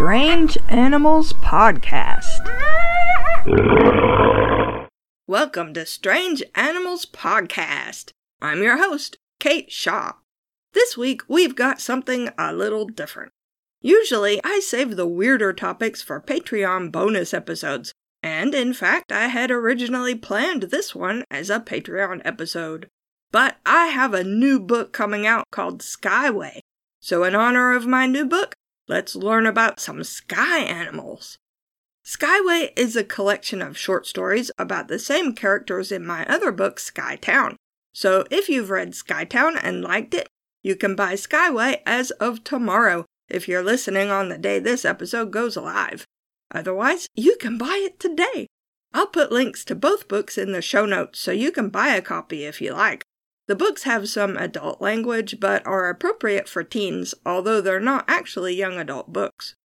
Strange Animals Podcast. Welcome to Strange Animals Podcast. I'm your host, Kate Shaw. This week we've got something a little different. Usually I save the weirder topics for Patreon bonus episodes, and in fact I had originally planned this one as a Patreon episode. But I have a new book coming out called Skyway. So in honor of my new book, let's learn about some sky animals. Skyway is a collection of short stories about the same characters in my other book, Skytown. So if you've read Skytown and liked it, you can buy Skyway as of tomorrow if you're listening on the day this episode goes live. Otherwise, you can buy it today. I'll put links to both books in the show notes so you can buy a copy if you like. The books have some adult language but are appropriate for teens, although they're not actually young adult books.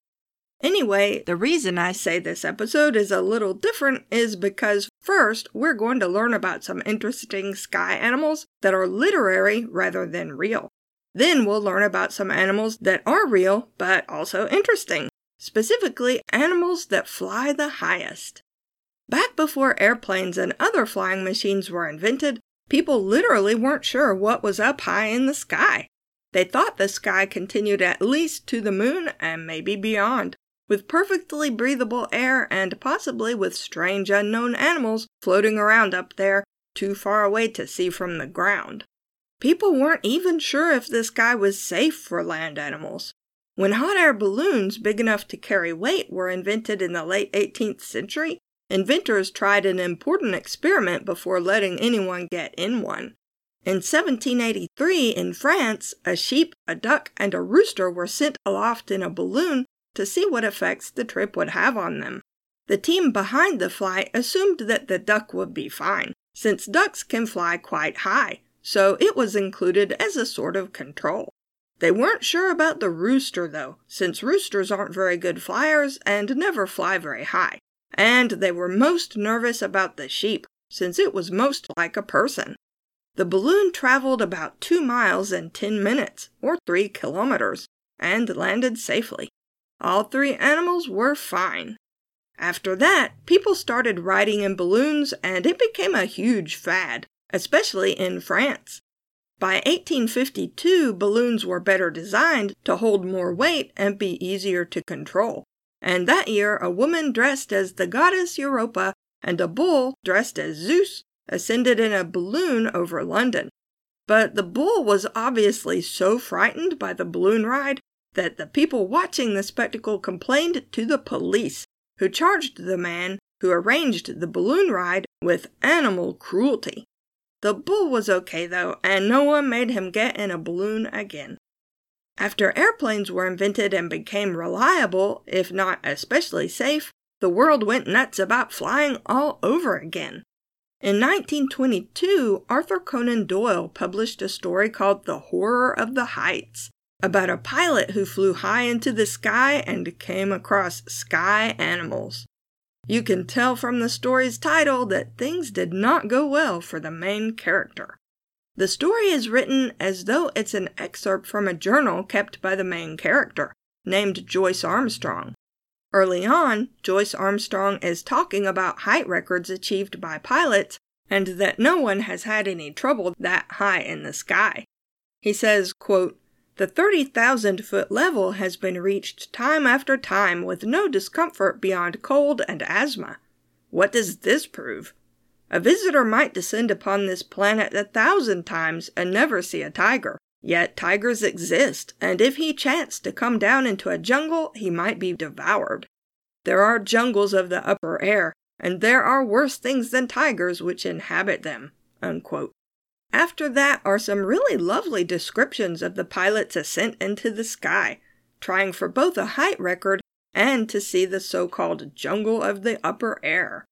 Anyway, the reason I say this episode is a little different is because first, we're going to learn about some interesting sky animals that are literary rather than real. Then we'll learn about some animals that are real but also interesting, specifically animals that fly the highest. Back before airplanes and other flying machines were invented, People literally weren't sure what was up high in the sky. They thought the sky continued at least to the moon and maybe beyond, with perfectly breathable air and possibly with strange unknown animals floating around up there too far away to see from the ground. People weren't even sure if the sky was safe for land animals. When hot air balloons big enough to carry weight were invented in the late 18th century, Inventors tried an important experiment before letting anyone get in one. In 1783, in France, a sheep, a duck, and a rooster were sent aloft in a balloon to see what effects the trip would have on them. The team behind the flight assumed that the duck would be fine, since ducks can fly quite high, so it was included as a sort of control. They weren't sure about the rooster, though, since roosters aren't very good flyers and never fly very high and they were most nervous about the sheep, since it was most like a person. The balloon traveled about two miles in ten minutes, or three kilometers, and landed safely. All three animals were fine. After that, people started riding in balloons, and it became a huge fad, especially in France. By 1852, balloons were better designed to hold more weight and be easier to control and that year a woman dressed as the goddess Europa and a bull dressed as Zeus ascended in a balloon over London. But the bull was obviously so frightened by the balloon ride that the people watching the spectacle complained to the police, who charged the man who arranged the balloon ride with animal cruelty. The bull was okay though, and no one made him get in a balloon again. After airplanes were invented and became reliable, if not especially safe, the world went nuts about flying all over again. In 1922, Arthur Conan Doyle published a story called The Horror of the Heights about a pilot who flew high into the sky and came across sky animals. You can tell from the story's title that things did not go well for the main character. The story is written as though it's an excerpt from a journal kept by the main character, named Joyce Armstrong. Early on, Joyce Armstrong is talking about height records achieved by pilots and that no one has had any trouble that high in the sky. He says, quote, The 30,000 foot level has been reached time after time with no discomfort beyond cold and asthma. What does this prove? A visitor might descend upon this planet a thousand times and never see a tiger. Yet tigers exist, and if he chanced to come down into a jungle, he might be devoured. There are jungles of the upper air, and there are worse things than tigers which inhabit them. Unquote. After that are some really lovely descriptions of the pilot's ascent into the sky, trying for both a height record and to see the so called jungle of the upper air.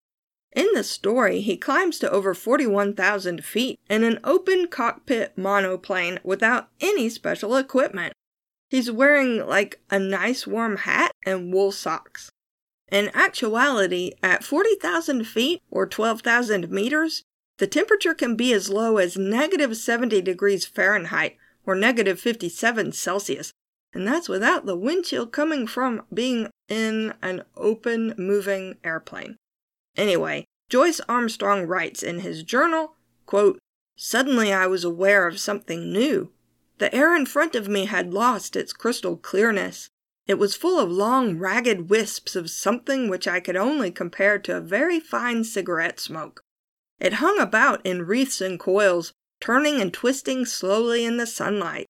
In the story, he climbs to over 41,000 feet in an open cockpit monoplane without any special equipment. He's wearing like a nice warm hat and wool socks. In actuality, at 40,000 feet or 12,000 meters, the temperature can be as low as negative 70 degrees Fahrenheit or negative 57 Celsius, and that's without the wind chill coming from being in an open moving airplane. Anyway, Joyce Armstrong writes in his journal, quote, Suddenly I was aware of something new. The air in front of me had lost its crystal clearness. It was full of long, ragged wisps of something which I could only compare to a very fine cigarette smoke. It hung about in wreaths and coils, turning and twisting slowly in the sunlight.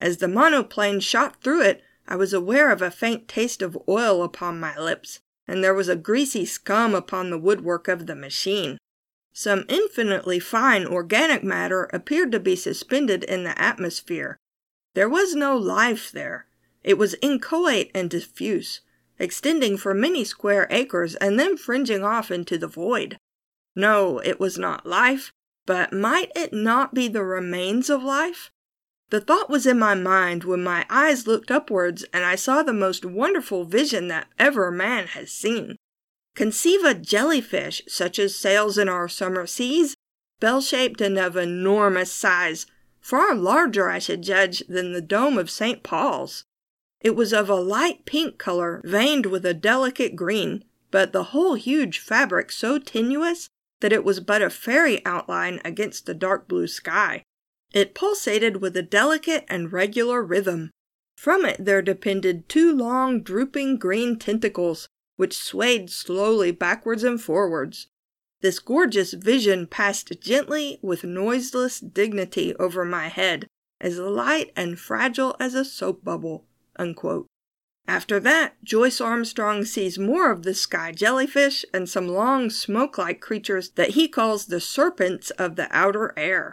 As the monoplane shot through it, I was aware of a faint taste of oil upon my lips, and there was a greasy scum upon the woodwork of the machine. Some infinitely fine organic matter appeared to be suspended in the atmosphere. There was no life there. It was inchoate and diffuse, extending for many square acres and then fringing off into the void. No, it was not life, but might it not be the remains of life? The thought was in my mind when my eyes looked upwards and I saw the most wonderful vision that ever man has seen. Conceive a jellyfish such as sails in our summer seas, bell shaped and of enormous size, far larger, I should judge, than the dome of St. Paul's. It was of a light pink color, veined with a delicate green, but the whole huge fabric so tenuous that it was but a fairy outline against the dark blue sky. It pulsated with a delicate and regular rhythm. From it there depended two long, drooping green tentacles, which swayed slowly backwards and forwards. This gorgeous vision passed gently with noiseless dignity over my head, as light and fragile as a soap bubble. Unquote. After that, Joyce Armstrong sees more of the sky jellyfish and some long smoke like creatures that he calls the serpents of the outer air.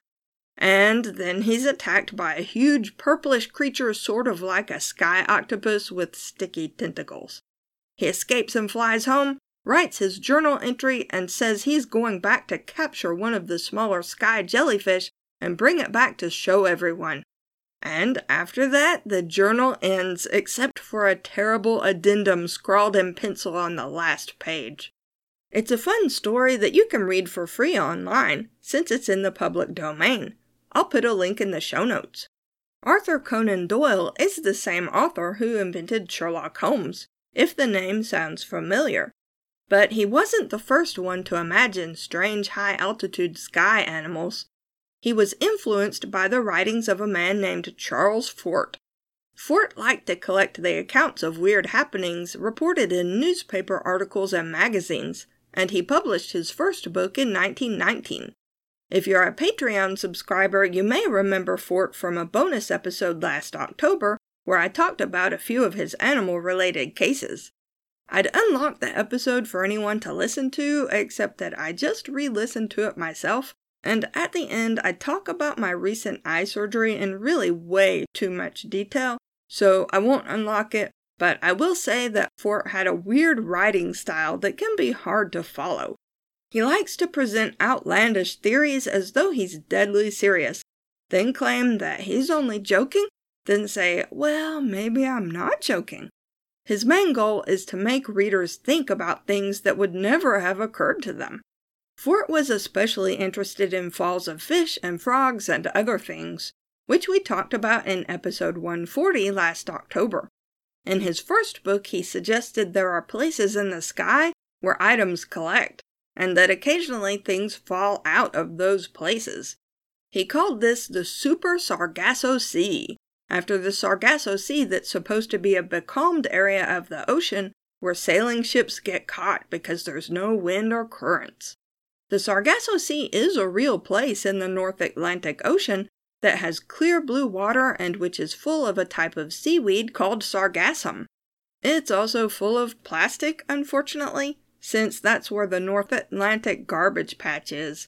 And then he's attacked by a huge purplish creature sort of like a sky octopus with sticky tentacles. He escapes and flies home, writes his journal entry, and says he's going back to capture one of the smaller sky jellyfish and bring it back to show everyone. And after that, the journal ends, except for a terrible addendum scrawled in pencil on the last page. It's a fun story that you can read for free online, since it's in the public domain. I'll put a link in the show notes. Arthur Conan Doyle is the same author who invented Sherlock Holmes, if the name sounds familiar. But he wasn't the first one to imagine strange high altitude sky animals. He was influenced by the writings of a man named Charles Fort. Fort liked to collect the accounts of weird happenings reported in newspaper articles and magazines, and he published his first book in 1919. If you're a Patreon subscriber, you may remember Fort from a bonus episode last October where I talked about a few of his animal related cases. I'd unlocked the episode for anyone to listen to, except that I just re listened to it myself, and at the end I talk about my recent eye surgery in really way too much detail, so I won't unlock it, but I will say that Fort had a weird writing style that can be hard to follow. He likes to present outlandish theories as though he's deadly serious, then claim that he's only joking, then say, well, maybe I'm not joking. His main goal is to make readers think about things that would never have occurred to them. Fort was especially interested in falls of fish and frogs and other things, which we talked about in episode 140 last October. In his first book, he suggested there are places in the sky where items collect, and that occasionally things fall out of those places. He called this the Super Sargasso Sea, after the Sargasso Sea that's supposed to be a becalmed area of the ocean where sailing ships get caught because there's no wind or currents. The Sargasso Sea is a real place in the North Atlantic Ocean that has clear blue water and which is full of a type of seaweed called sargassum. It's also full of plastic, unfortunately, since that's where the North Atlantic garbage patch is.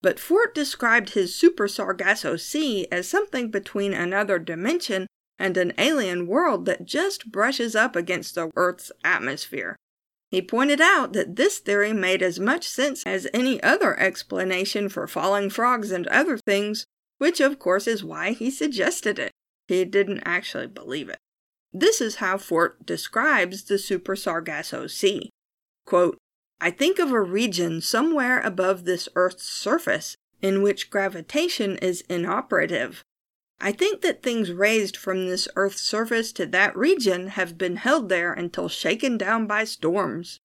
But Fort described his Super Sargasso Sea as something between another dimension and an alien world that just brushes up against the Earth's atmosphere. He pointed out that this theory made as much sense as any other explanation for falling frogs and other things, which of course is why he suggested it. He didn't actually believe it. This is how Fort describes the Super Sargasso Sea. Quote, I think of a region somewhere above this Earth's surface in which gravitation is inoperative. I think that things raised from this Earth's surface to that region have been held there until shaken down by storms.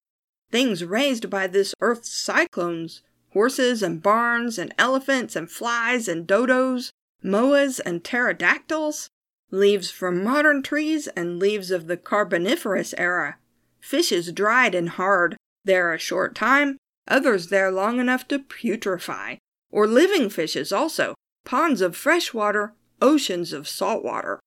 Things raised by this Earth's cyclones horses and barns and elephants and flies and dodos, moas and pterodactyls, leaves from modern trees and leaves of the Carboniferous era, fishes dried and hard, there a short time, others there long enough to putrefy, or living fishes also, ponds of fresh water, oceans of salt water.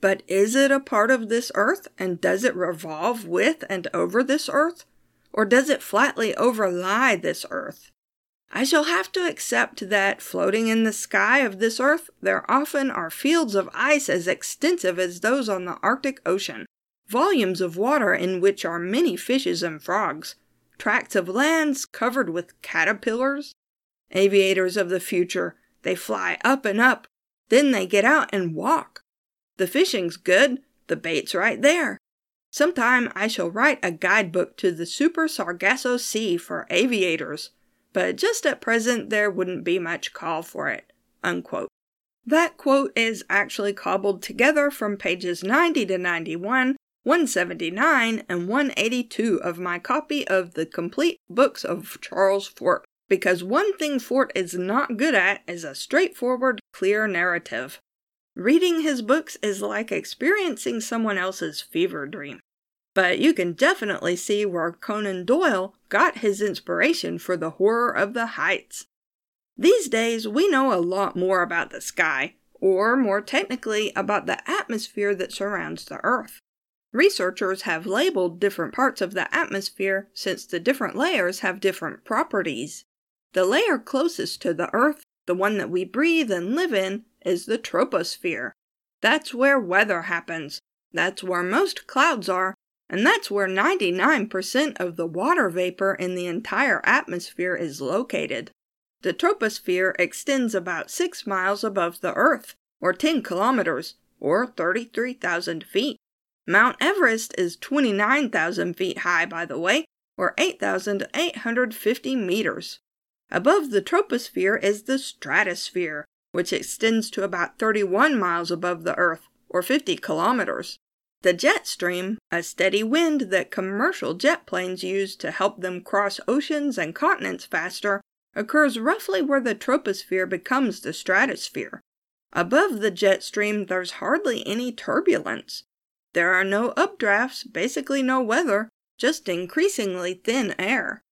But is it a part of this earth, and does it revolve with and over this earth? Or does it flatly overlie this earth? I shall have to accept that floating in the sky of this earth, there often are fields of ice as extensive as those on the Arctic Ocean, volumes of water in which are many fishes and frogs, tracts of lands covered with caterpillars. Aviators of the future, they fly up and up, then they get out and walk. The fishing's good, the bait's right there. Sometime I shall write a guidebook to the Super Sargasso Sea for aviators but just at present there wouldn't be much call for it. Unquote. That quote is actually cobbled together from pages 90 to 91, 179, and 182 of my copy of the complete books of Charles Fort, because one thing Fort is not good at is a straightforward, clear narrative. Reading his books is like experiencing someone else's fever dream. But you can definitely see where Conan Doyle got his inspiration for the horror of the heights. These days, we know a lot more about the sky, or more technically, about the atmosphere that surrounds the Earth. Researchers have labeled different parts of the atmosphere since the different layers have different properties. The layer closest to the Earth, the one that we breathe and live in, is the troposphere. That's where weather happens. That's where most clouds are, and that's where 99% of the water vapor in the entire atmosphere is located. The troposphere extends about 6 miles above the Earth, or 10 kilometers, or 33,000 feet. Mount Everest is 29,000 feet high, by the way, or 8,850 meters. Above the troposphere is the stratosphere, which extends to about 31 miles above the Earth, or 50 kilometers. The jet stream, a steady wind that commercial jet planes use to help them cross oceans and continents faster, occurs roughly where the troposphere becomes the stratosphere. Above the jet stream, there's hardly any turbulence. There are no updrafts, basically no weather, just increasingly thin air.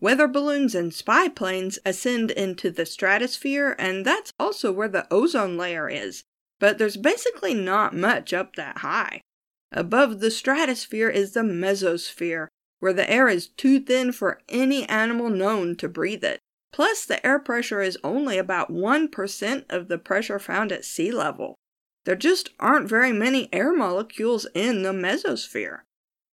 Weather balloons and spy planes ascend into the stratosphere, and that's also where the ozone layer is. But there's basically not much up that high. Above the stratosphere is the mesosphere, where the air is too thin for any animal known to breathe it. Plus, the air pressure is only about 1% of the pressure found at sea level. There just aren't very many air molecules in the mesosphere.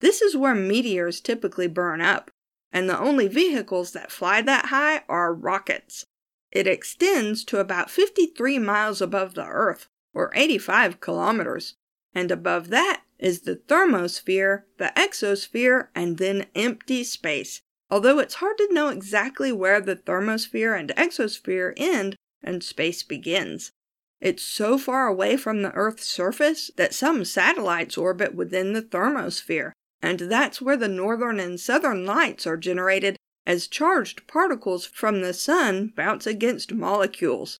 This is where meteors typically burn up, and the only vehicles that fly that high are rockets. It extends to about 53 miles above the Earth, or 85 kilometers, and above that is the thermosphere, the exosphere, and then empty space. Although it's hard to know exactly where the thermosphere and exosphere end and space begins. It's so far away from the Earth's surface that some satellites orbit within the thermosphere, and that's where the northern and southern lights are generated as charged particles from the sun bounce against molecules.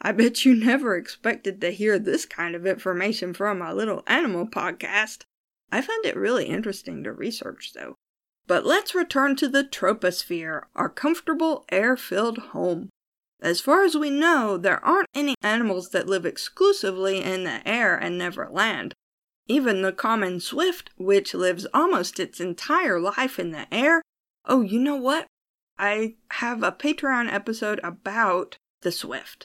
I bet you never expected to hear this kind of information from a little animal podcast. I found it really interesting to research, though. But let's return to the troposphere, our comfortable air filled home. As far as we know, there aren't any animals that live exclusively in the air and never land. Even the common swift, which lives almost its entire life in the air. Oh, you know what? I have a Patreon episode about the swift.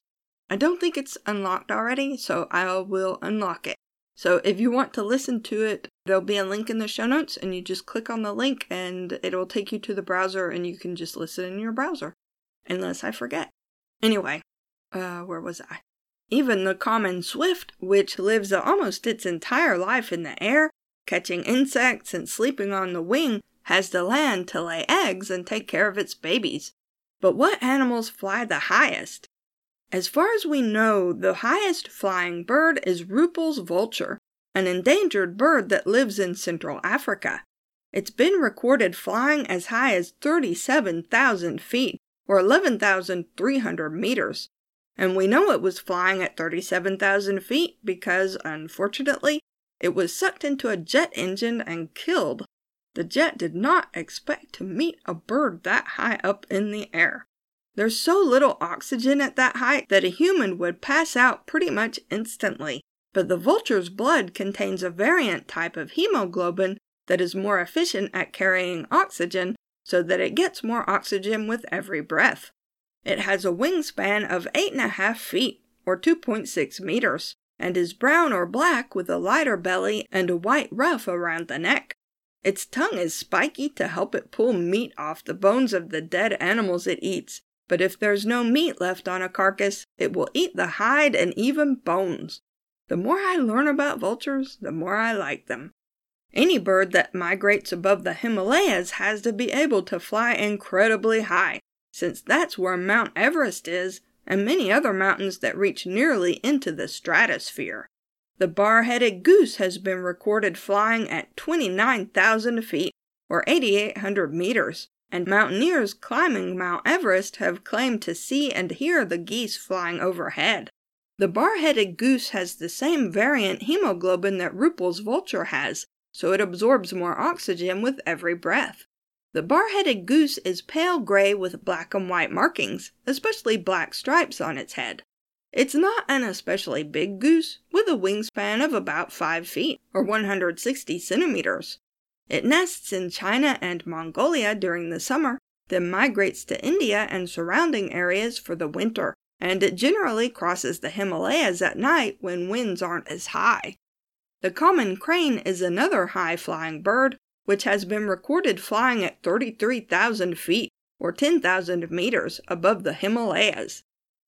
I don't think it's unlocked already, so I will unlock it. So if you want to listen to it, there'll be a link in the show notes, and you just click on the link and it'll take you to the browser and you can just listen in your browser. Unless I forget. Anyway, uh, where was I? Even the common swift, which lives almost its entire life in the air, catching insects and sleeping on the wing, has to land to lay eggs and take care of its babies. But what animals fly the highest? As far as we know, the highest flying bird is Rüppell's vulture, an endangered bird that lives in Central Africa. It's been recorded flying as high as 37,000 feet, or 11,300 meters. And we know it was flying at 37,000 feet because, unfortunately, it was sucked into a jet engine and killed. The jet did not expect to meet a bird that high up in the air. There's so little oxygen at that height that a human would pass out pretty much instantly. But the vulture's blood contains a variant type of hemoglobin that is more efficient at carrying oxygen so that it gets more oxygen with every breath. It has a wingspan of 8.5 feet, or 2.6 meters, and is brown or black with a lighter belly and a white ruff around the neck. Its tongue is spiky to help it pull meat off the bones of the dead animals it eats, but if there's no meat left on a carcass, it will eat the hide and even bones. The more I learn about vultures, the more I like them. Any bird that migrates above the Himalayas has to be able to fly incredibly high, since that's where Mount Everest is, and many other mountains that reach nearly into the stratosphere. The bar headed goose has been recorded flying at 29,000 feet, or 8,800 meters, and mountaineers climbing Mount Everest have claimed to see and hear the geese flying overhead. The bar headed goose has the same variant hemoglobin that Rüppell's vulture has, so it absorbs more oxygen with every breath. The bar-headed goose is pale gray with black and white markings, especially black stripes on its head. It's not an especially big goose, with a wingspan of about 5 feet, or 160 centimeters. It nests in China and Mongolia during the summer, then migrates to India and surrounding areas for the winter, and it generally crosses the Himalayas at night when winds aren't as high. The common crane is another high flying bird, which has been recorded flying at 33,000 feet, or 10,000 meters, above the Himalayas.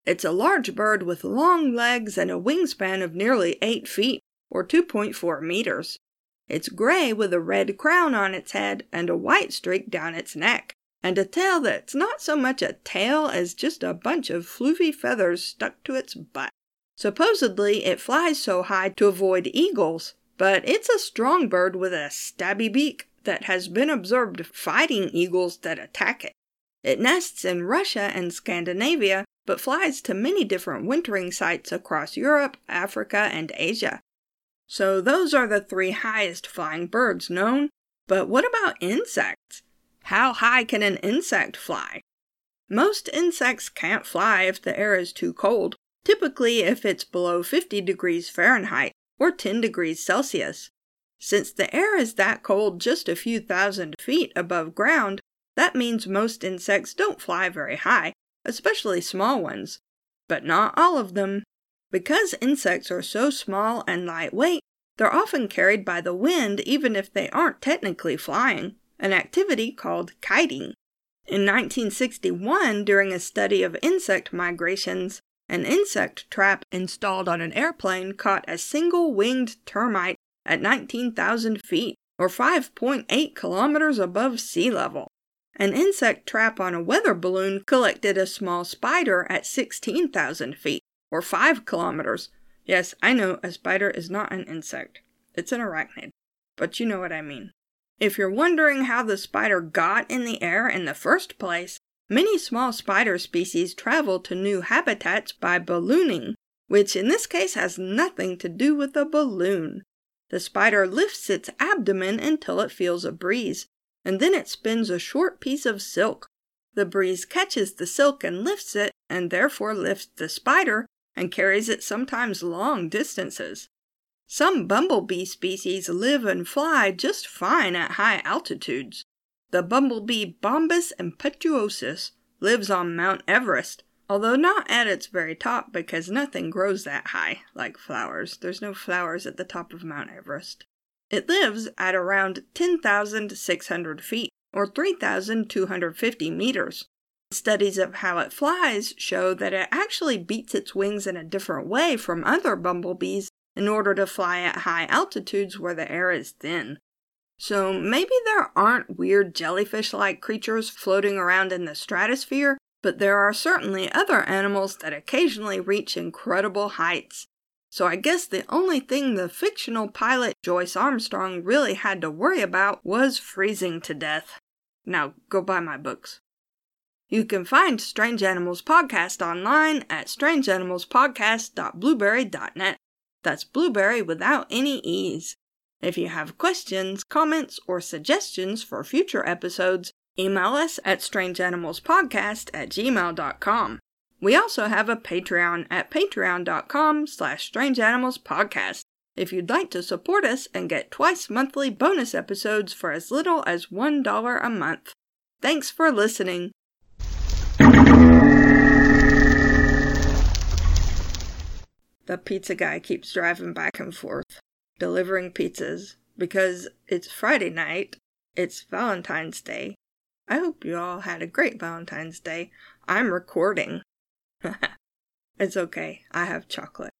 It's a large bird with long legs and a wingspan of nearly 8 feet, or 2.4 meters. It's gray with a red crown on its head and a white streak down its neck, and a tail that's not so much a tail as just a bunch of floofy feathers stuck to its butt. Supposedly, it flies so high to avoid eagles, but it's a strong bird with a stabby beak that has been observed fighting eagles that attack it. It nests in Russia and Scandinavia, but flies to many different wintering sites across Europe, Africa, and Asia. So, those are the three highest flying birds known. But what about insects? How high can an insect fly? Most insects can't fly if the air is too cold, typically if it's below 50 degrees Fahrenheit or 10 degrees Celsius. Since the air is that cold just a few thousand feet above ground, that means most insects don't fly very high, especially small ones. But not all of them. Because insects are so small and lightweight, they're often carried by the wind even if they aren't technically flying, an activity called kiting. In 1961, during a study of insect migrations, an insect trap installed on an airplane caught a single winged termite at 19,000 feet, or 5.8 kilometers above sea level. An insect trap on a weather balloon collected a small spider at 16,000 feet, or 5 kilometers. Yes, I know a spider is not an insect, it's an arachnid, but you know what I mean. If you're wondering how the spider got in the air in the first place, Many small spider species travel to new habitats by ballooning, which in this case has nothing to do with a balloon. The spider lifts its abdomen until it feels a breeze, and then it spins a short piece of silk. The breeze catches the silk and lifts it, and therefore lifts the spider and carries it sometimes long distances. Some bumblebee species live and fly just fine at high altitudes. The bumblebee Bombus impetuosus lives on Mount Everest, although not at its very top because nothing grows that high, like flowers. There's no flowers at the top of Mount Everest. It lives at around 10,600 feet, or 3,250 meters. Studies of how it flies show that it actually beats its wings in a different way from other bumblebees in order to fly at high altitudes where the air is thin. So maybe there aren't weird jellyfish like creatures floating around in the stratosphere, But there are certainly other animals that occasionally reach incredible heights. So I guess the only thing the fictional pilot Joyce Armstrong really had to worry about was freezing to death. Now go buy my books. You can find Strange Animals Podcast online at strangeanimalspodcast.blubrry.net. That's blueberry without any E's. If you have questions, comments, or suggestions for future episodes, email us at strangeanimalspodcast at gmail.com. We also have a Patreon at patreon.com slash strangeanimalspodcast. If you'd like to support us and get twice monthly bonus episodes for as little as $1 a month. Thanks for listening. The pizza guy keeps driving back and forth, delivering pizzas, because it's Friday night, it's Valentine's Day. I hope you all had a great Valentine's Day. I'm recording. it's okay, I have chocolate.